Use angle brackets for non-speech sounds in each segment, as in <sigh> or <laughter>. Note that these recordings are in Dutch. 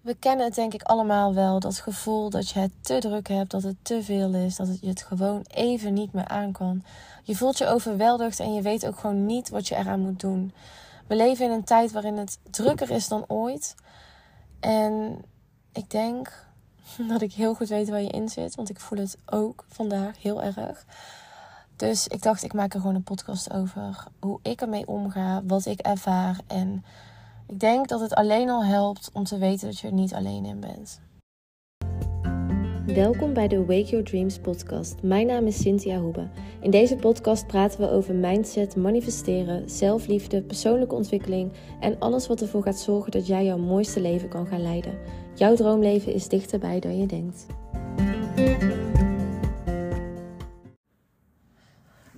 We kennen het denk ik allemaal wel, dat gevoel dat je het te druk hebt, dat het te veel is, dat je het gewoon even niet meer aankan. Je voelt je overweldigd en je weet ook gewoon niet wat je eraan moet doen. We leven in een tijd waarin het drukker is dan ooit. En ik denk <laughs> dat ik heel goed weet waar je in zit, want ik voel het ook vandaag heel erg. Dus ik dacht, ik maak er gewoon een podcast over. Hoe ik ermee omga, wat ik ervaar en ik denk dat het alleen al helpt om te weten dat je er niet alleen in bent. Welkom bij de Wake Your Dreams podcast. Mijn naam is Cynthia Hoebe. In deze podcast praten we over mindset, manifesteren, zelfliefde, persoonlijke ontwikkeling en alles wat ervoor gaat zorgen dat jij jouw mooiste leven kan gaan leiden. Jouw droomleven is dichterbij dan je denkt.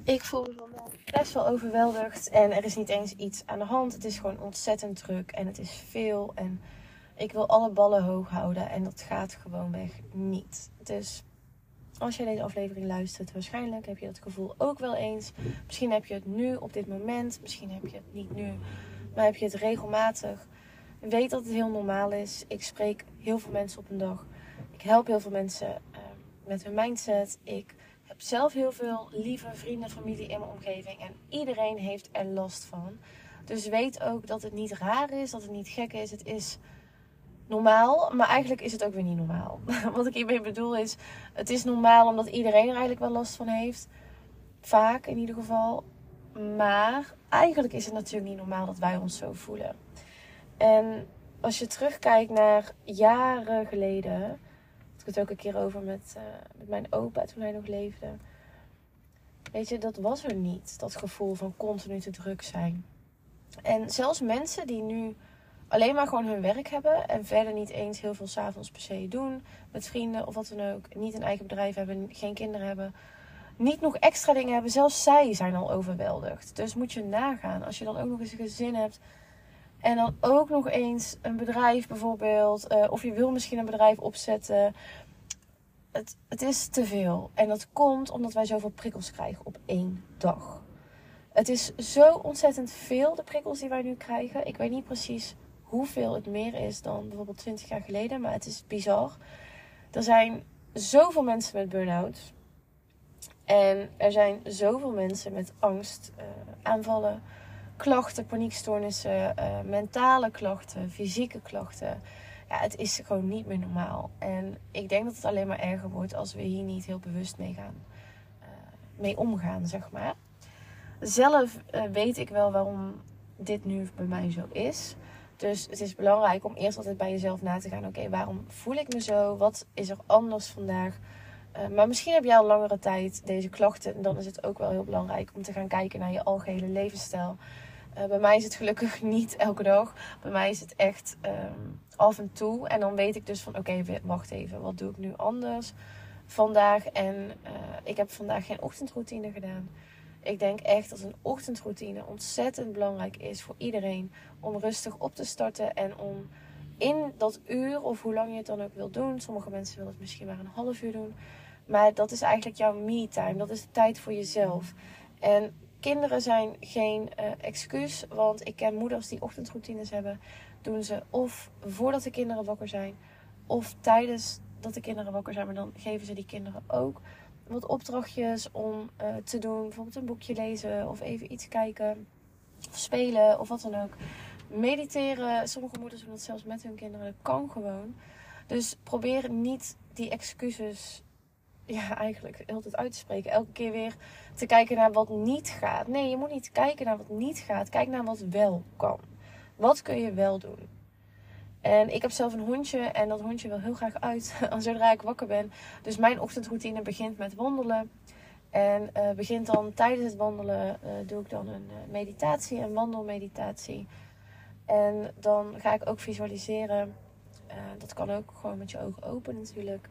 Ik voel me vandaag best wel overweldigd en er is niet eens iets aan de hand. Het is gewoon ontzettend druk en het is veel en ik wil alle ballen hoog houden en dat gaat gewoonweg niet. Dus als je deze aflevering luistert, waarschijnlijk heb je dat gevoel ook wel eens. Misschien heb je het nu op dit moment, misschien heb je het niet nu, maar heb je het regelmatig. Weet dat het heel normaal is. Ik spreek heel veel mensen op een dag. Ik help heel veel mensen uh, met hun mindset. Ik heb zelf heel veel lieve vrienden, familie in mijn omgeving. En iedereen heeft er last van. Dus weet ook dat het niet raar is, dat het niet gek is. Het is normaal, maar eigenlijk is het ook weer niet normaal. <laughs> Wat ik hiermee bedoel is, het is normaal omdat iedereen er eigenlijk wel last van heeft. Vaak in ieder geval. Maar eigenlijk is het natuurlijk niet normaal dat wij ons zo voelen. En als je terugkijkt naar jaren geleden ik het ook een keer over met, uh, met mijn opa toen hij nog leefde. Weet je, dat was er niet. Dat gevoel van continu te druk zijn. En zelfs mensen die nu alleen maar gewoon hun werk hebben en verder niet eens heel veel s'avonds per se doen met vrienden of wat dan ook, niet een eigen bedrijf hebben, geen kinderen hebben, niet nog extra dingen hebben, zelfs zij zijn al overweldigd. Dus moet je nagaan als je dan ook nog eens een gezin hebt en dan ook nog eens een bedrijf bijvoorbeeld. Uh, of je wil misschien een bedrijf opzetten. Het, het is te veel. En dat komt omdat wij zoveel prikkels krijgen op één dag. Het is zo ontzettend veel, de prikkels die wij nu krijgen. Ik weet niet precies hoeveel het meer is dan bijvoorbeeld 20 jaar geleden. Maar het is bizar. Er zijn zoveel mensen met burn-out. En er zijn zoveel mensen met angst, aanvallen klachten, paniekstoornissen, uh, mentale klachten, fysieke klachten. Ja, het is gewoon niet meer normaal. En ik denk dat het alleen maar erger wordt als we hier niet heel bewust mee gaan. Uh, mee omgaan, zeg maar. Zelf uh, weet ik wel waarom dit nu bij mij zo is. Dus het is belangrijk om eerst altijd bij jezelf na te gaan. Oké, waarom voel ik me zo? Wat is er anders vandaag? Maar misschien heb jij al langere tijd deze klachten. En dan is het ook wel heel belangrijk om te gaan kijken naar je algehele levensstijl. Uh, bij mij is het gelukkig <laughs> niet elke dag. Bij mij is het echt um, af en toe. En dan weet ik dus van oké, wacht even, wat doe ik nu anders vandaag? En uh, ik heb vandaag geen ochtendroutine gedaan. Ik denk echt dat een ochtendroutine ontzettend belangrijk is voor iedereen. Om rustig op te starten en om in dat uur, of hoe lang je het dan ook wil doen. Sommige mensen willen het misschien maar een half uur doen. Maar dat is eigenlijk jouw me-time. Dat is de tijd voor jezelf. En kinderen zijn geen uh, excuus. Want ik ken moeders die ochtendroutines hebben. Doen ze of voordat de kinderen wakker zijn. Of tijdens dat de kinderen wakker zijn. Maar dan geven ze die kinderen ook wat opdrachtjes om uh, te doen. Bijvoorbeeld een boekje lezen. Of even iets kijken. Of spelen. Of wat dan ook. Mediteren. Sommige moeders doen dat zelfs met hun kinderen. Dat kan gewoon. Dus probeer niet die excuses ja, eigenlijk altijd uit te spreken. Elke keer weer te kijken naar wat niet gaat. Nee, je moet niet kijken naar wat niet gaat. Kijk naar wat wel kan. Wat kun je wel doen? En ik heb zelf een hondje en dat hondje wil heel graag uit <laughs> zodra ik wakker ben. Dus mijn ochtendroutine begint met wandelen. En uh, begint dan tijdens het wandelen, uh, doe ik dan een uh, meditatie, een wandelmeditatie. En dan ga ik ook visualiseren. dat kan ook gewoon met je ogen open natuurlijk.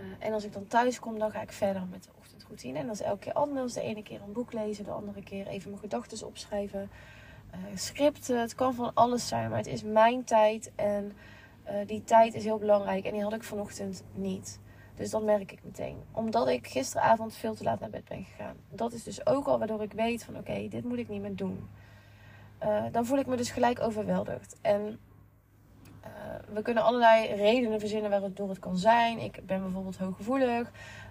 Uh, en als ik dan thuis kom, dan ga ik verder met de ochtendroutine. En dat is elke keer anders. De ene keer een boek lezen, de andere keer even mijn gedachten opschrijven. Uh, scripten, het kan van alles zijn, maar het is mijn tijd. En uh, die tijd is heel belangrijk. En die had ik vanochtend niet. Dus dat merk ik meteen. Omdat ik gisteravond veel te laat naar bed ben gegaan. Dat is dus ook al waardoor ik weet van oké, dit moet ik niet meer doen. dan voel ik me dus gelijk overweldigd. En we kunnen allerlei redenen verzinnen waardoor het kan zijn. Ik ben bijvoorbeeld hooggevoelig.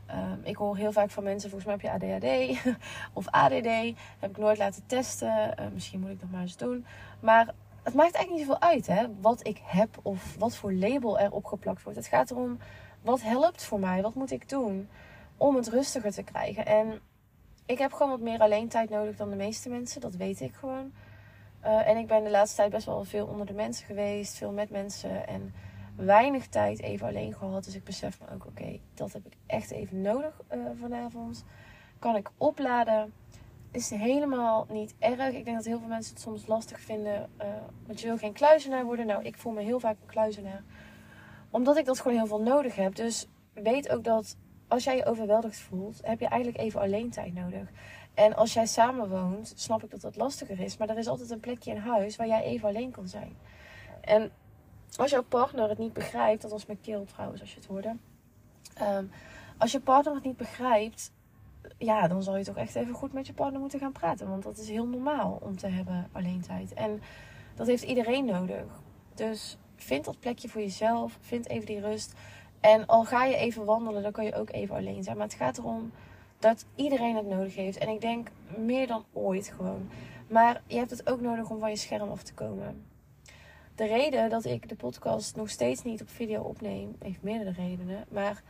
Um, ik hoor heel vaak van mensen, volgens mij heb je ADHD <laughs> of ADD. Heb ik nooit laten testen. Uh, misschien moet ik dat maar eens doen. Maar het maakt eigenlijk niet zoveel uit hè, wat ik heb of wat voor label er opgeplakt wordt. Het gaat erom, wat helpt voor mij? Wat moet ik doen om het rustiger te krijgen? En ik heb gewoon wat meer alleen tijd nodig dan de meeste mensen. Dat weet ik gewoon. Uh, en ik ben de laatste tijd best wel veel onder de mensen geweest. Veel met mensen. En weinig tijd even alleen gehad. Dus ik besef me ook, oké, dat heb ik echt even nodig uh, vanavond. Kan ik opladen? Is helemaal niet erg. Ik denk dat heel veel mensen het soms lastig vinden. Uh, want je wil geen kluizenaar worden. Nou, ik voel me heel vaak een kluizenaar. Omdat ik dat gewoon heel veel nodig heb. Dus weet ook dat als jij je overweldigd voelt, heb je eigenlijk even alleen tijd nodig. En als jij samen woont, snap ik dat dat lastiger is. Maar er is altijd een plekje in huis waar jij even alleen kan zijn. En als jouw partner het niet begrijpt, dat was mijn keel trouwens als je het hoorde. Ehm, als je partner het niet begrijpt, ja, dan zal je toch echt even goed met je partner moeten gaan praten. Want dat is heel normaal om te hebben alleen tijd. En dat heeft iedereen nodig. Dus vind dat plekje voor jezelf. Vind even die rust. En al ga je even wandelen, dan kan je ook even alleen zijn. Maar het gaat erom dat iedereen het nodig heeft. En ik denk meer dan ooit gewoon. Maar je hebt het ook nodig om van je scherm af te komen. De reden dat ik de podcast nog steeds niet op video opneem, heeft meerdere redenen. Maar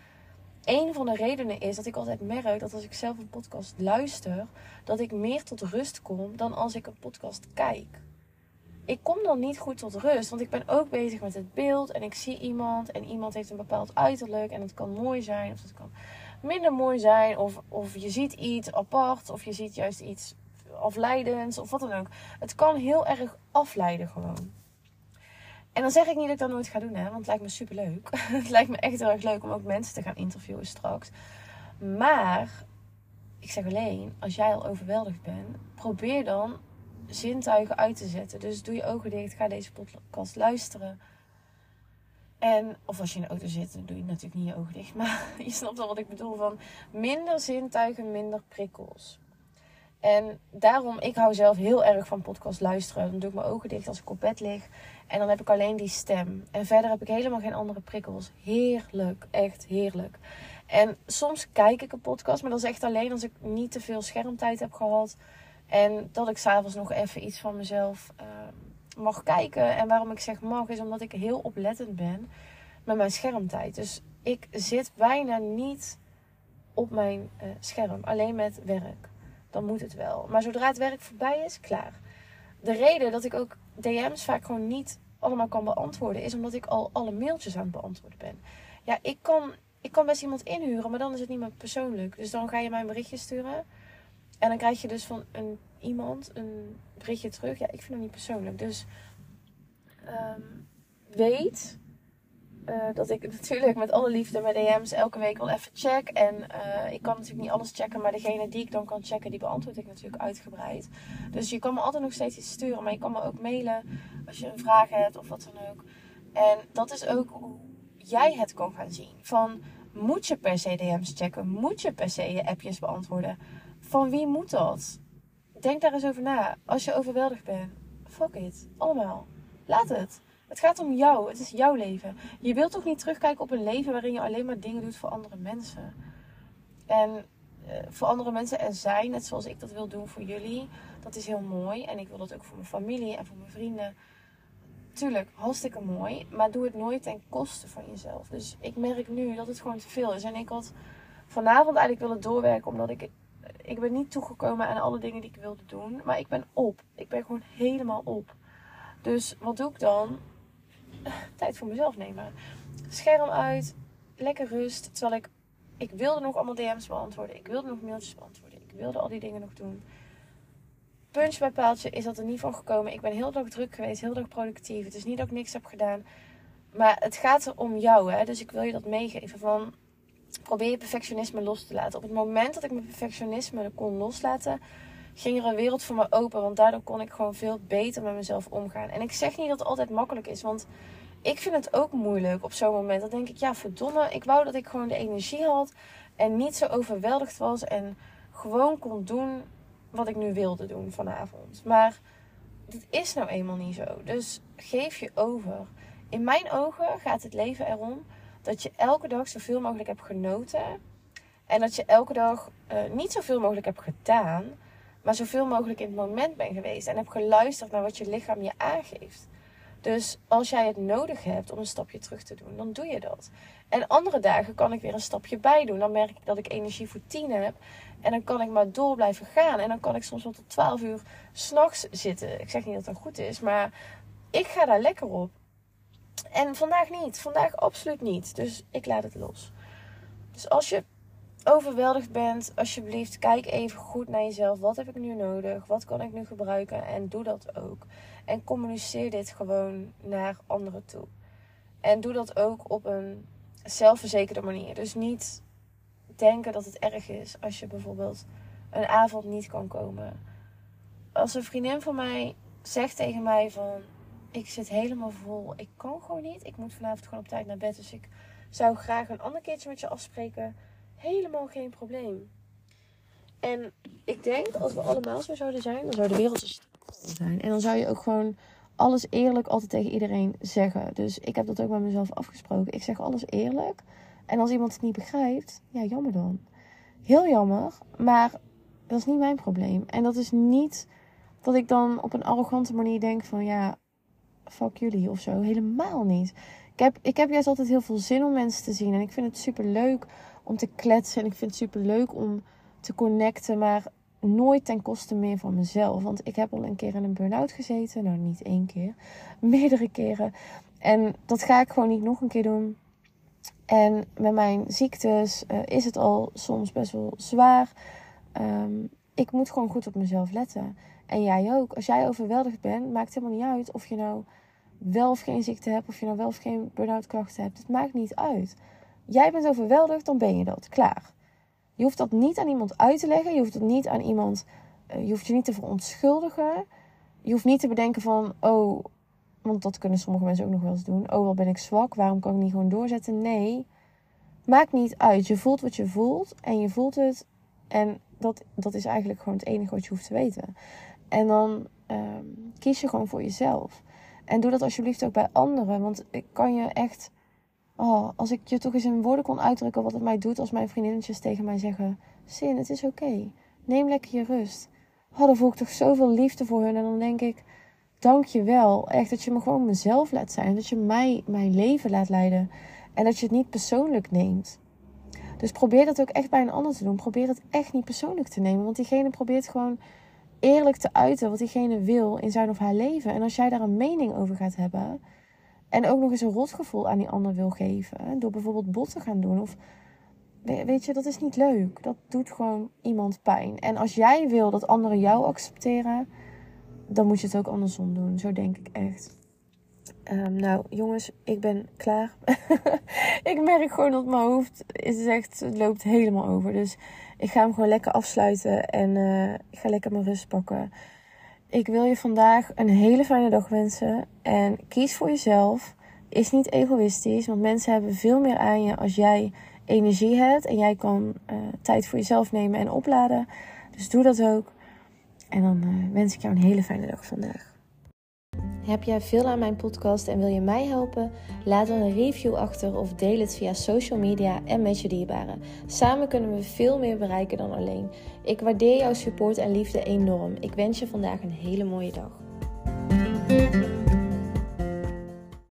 een van de redenen is dat ik altijd merk dat als ik zelf een podcast luister, dat ik meer tot rust kom dan als ik een podcast kijk. Ik kom dan niet goed tot rust, want ik ben ook bezig met het beeld en ik zie iemand en iemand heeft een bepaald uiterlijk en het kan mooi zijn of het kan minder mooi zijn of, of je ziet iets apart of je ziet juist iets afleidends of wat dan ook. Het kan heel erg afleiden gewoon. En dan zeg ik niet dat ik dat nooit ga doen, hè, want het lijkt me super leuk. <laughs> het lijkt me echt heel erg leuk om ook mensen te gaan interviewen straks. Maar ik zeg alleen, als jij al overweldigd bent, probeer dan zintuigen uit te zetten. Dus doe je ogen dicht, ga deze podcast luisteren. En, of als je in de auto zit, dan doe je natuurlijk niet je ogen dicht. Maar <laughs> je snapt al wat ik bedoel van minder zintuigen, minder prikkels. En daarom, ik hou zelf heel erg van podcast luisteren. Dan doe ik mijn ogen dicht als ik op bed lig. En dan heb ik alleen die stem. En verder heb ik helemaal geen andere prikkels. Heerlijk, echt heerlijk. En soms kijk ik een podcast, maar dat is echt alleen als ik niet te veel schermtijd heb gehad. En dat ik s'avonds nog even iets van mezelf uh, mag kijken. En waarom ik zeg mag, is omdat ik heel oplettend ben met mijn schermtijd. Dus ik zit bijna niet op mijn uh, scherm, alleen met werk. Dan moet het wel. Maar zodra het werk voorbij is, klaar. De reden dat ik ook DM's vaak gewoon niet allemaal kan beantwoorden, is omdat ik al alle mailtjes aan het beantwoorden ben. Ja, ik kan, ik kan best iemand inhuren, maar dan is het niet meer persoonlijk. Dus dan ga je mij een berichtje sturen. En dan krijg je dus van een, iemand een berichtje terug. Ja, ik vind het niet persoonlijk. Dus um, weet uh, dat ik <laughs> natuurlijk met alle liefde mijn DM's elke week wel even check. En uh, ik kan natuurlijk niet alles checken, maar degene die ik dan kan checken, die beantwoord ik natuurlijk uitgebreid. Dus je kan me altijd nog steeds iets sturen, maar je kan me ook mailen als je een vraag hebt of wat dan ook. En dat is ook hoe jij het kan gaan zien. Van moet je per se DM's checken? Moet je per se je appjes beantwoorden? Van wie moet dat? Denk daar eens over na. Als je overweldigd bent, fuck it. Allemaal. Laat het. Het gaat om jou. Het is jouw leven. Je wilt toch niet terugkijken op een leven waarin je alleen maar dingen doet voor andere mensen. En uh, voor andere mensen er zijn, net zoals ik dat wil doen voor jullie. Dat is heel mooi. En ik wil dat ook voor mijn familie en voor mijn vrienden. Tuurlijk, hartstikke mooi. Maar doe het nooit ten koste van jezelf. Dus ik merk nu dat het gewoon te veel is. En ik had vanavond eigenlijk willen doorwerken. Omdat ik... Ik ben niet toegekomen aan alle dingen die ik wilde doen. Maar ik ben op. Ik ben gewoon helemaal op. Dus wat doe ik dan? <sighs> tijd voor mezelf nemen. Scherm uit, lekker rust. Terwijl ik, ik wilde nog allemaal DM's beantwoorden. Ik wilde nog mailtjes beantwoorden. Ik wilde al die dingen nog doen. Punch bij paaltje is dat er niet van gekomen. Ik ben heel dag druk geweest, heel dag productief. Het is niet dat ik niks heb gedaan. Maar het gaat er om jou, hè. Dus ik wil je dat meegeven van... Probeer je perfectionisme los te laten. Op het moment dat ik mijn perfectionisme kon loslaten ging er een wereld voor me open. Want daardoor kon ik gewoon veel beter met mezelf omgaan. En ik zeg niet dat het altijd makkelijk is. Want ik vind het ook moeilijk op zo'n moment. Dan denk ik, ja, verdomme. Ik wou dat ik gewoon de energie had. En niet zo overweldigd was. En gewoon kon doen wat ik nu wilde doen vanavond. Maar dit is nou eenmaal niet zo. Dus geef je over. In mijn ogen gaat het leven erom dat je elke dag zoveel mogelijk hebt genoten. En dat je elke dag uh, niet zoveel mogelijk hebt gedaan, maar zoveel mogelijk in het moment bent geweest. En hebt geluisterd naar wat je lichaam je aangeeft. Dus als jij het nodig hebt om een stapje terug te doen, dan doe je dat. En andere dagen kan ik weer een stapje bij doen. Dan merk ik dat ik energie voor tien heb. En dan kan ik maar door blijven gaan. En dan kan ik soms wel tot 12 uur s'nachts zitten. Ik zeg niet dat dat goed is, maar ik ga daar lekker op. En vandaag niet. Vandaag absoluut niet. Dus ik laat het los. Dus als je overweldigd bent, alsjeblieft, kijk even goed naar jezelf. Wat heb ik nu nodig? Wat kan ik nu gebruiken? En doe dat ook. En communiceer dit gewoon naar anderen toe. En doe dat ook op een zelfverzekerde manier. Dus niet denken dat het erg is als je bijvoorbeeld een avond niet kan komen. Als een vriendin van mij zegt tegen mij van ik zit helemaal vol, ik kan gewoon niet, ik moet vanavond gewoon op tijd naar bed, dus ik zou graag een ander keertje met je afspreken. Helemaal geen probleem. En ik denk als we allemaal zo zouden zijn, dan zou de wereld een zijn. En dan zou je ook gewoon alles eerlijk altijd tegen iedereen zeggen. Dus ik heb dat ook met mezelf afgesproken. Ik zeg alles eerlijk. En als iemand het niet begrijpt, ja, jammer dan. Heel jammer, maar dat is niet mijn probleem. En dat is niet dat ik dan op een arrogante manier denk van ja, fuck jullie of zo. Helemaal niet. Ik heb, ik heb juist altijd heel veel zin om mensen te zien. En ik vind het super leuk om te kletsen. En ik vind het super leuk om te connecten. Maar nooit ten koste meer van mezelf. Want ik heb al een keer in een burn-out gezeten. Nou, niet één keer. <laughs> Meerdere keren. En dat ga ik gewoon niet nog een keer doen. En met mijn ziektes uh, is het al soms best wel zwaar. Um, ik moet gewoon goed op mezelf letten. En jij ook. Als jij overweldigd bent, maakt het helemaal niet uit of je nou wel of geen ziekte hebt. Of je nou wel of geen burn-out klachten hebt. Het maakt niet uit. Jij bent overweldigd, dan ben je dat. Klaar. Je hoeft dat niet aan iemand uit te leggen. Je hoeft het niet aan iemand. Uh, je hoeft je niet te verontschuldigen. Je hoeft niet te bedenken van, oh, want dat kunnen sommige mensen ook nog wel eens doen. Oh, wat ben ik zwak? Waarom kan ik niet gewoon doorzetten? Nee, maakt niet uit. Je voelt wat je voelt en je voelt het. En dat, dat is eigenlijk gewoon het enige wat je hoeft te weten. En dan um, kies je gewoon voor jezelf. En doe dat alsjeblieft ook bij anderen. Want ik kan je echt Oh, als ik je toch eens in woorden kon uitdrukken wat het mij doet als mijn vriendinnetjes tegen mij zeggen: Zin, het is oké. Neem lekker je rust. Oh, dan voel ik toch zoveel liefde voor hun. En dan denk ik: Dank je wel. Echt dat je me gewoon mezelf laat zijn. Dat je mij mijn leven laat leiden. En dat je het niet persoonlijk neemt. Dus probeer dat ook echt bij een ander te doen. Probeer het echt niet persoonlijk te nemen. Want diegene probeert gewoon eerlijk te uiten wat diegene wil in zijn of haar leven. En als jij daar een mening over gaat hebben en ook nog eens een rotgevoel aan die ander wil geven. Door bijvoorbeeld bot te gaan doen. Of weet je, dat is niet leuk. Dat doet gewoon iemand pijn. En als jij wil dat anderen jou accepteren, dan moet je het ook andersom doen. Zo denk ik echt. Um, nou, jongens, ik ben klaar. <laughs> ik merk gewoon dat mijn hoofd is echt, het loopt helemaal over. Dus ik ga hem gewoon lekker afsluiten en uh, ik ga lekker mijn rust pakken. Ik wil je vandaag een hele fijne dag wensen. En kies voor jezelf. Is niet egoïstisch, want mensen hebben veel meer aan je als jij energie hebt. En jij kan uh, tijd voor jezelf nemen en opladen. Dus doe dat ook. En dan uh, wens ik jou een hele fijne dag vandaag. Heb jij veel aan mijn podcast en wil je mij helpen? Laat dan een review achter of deel het via social media en met je dierbaren. Samen kunnen we veel meer bereiken dan alleen. Ik waardeer jouw support en liefde enorm. Ik wens je vandaag een hele mooie dag.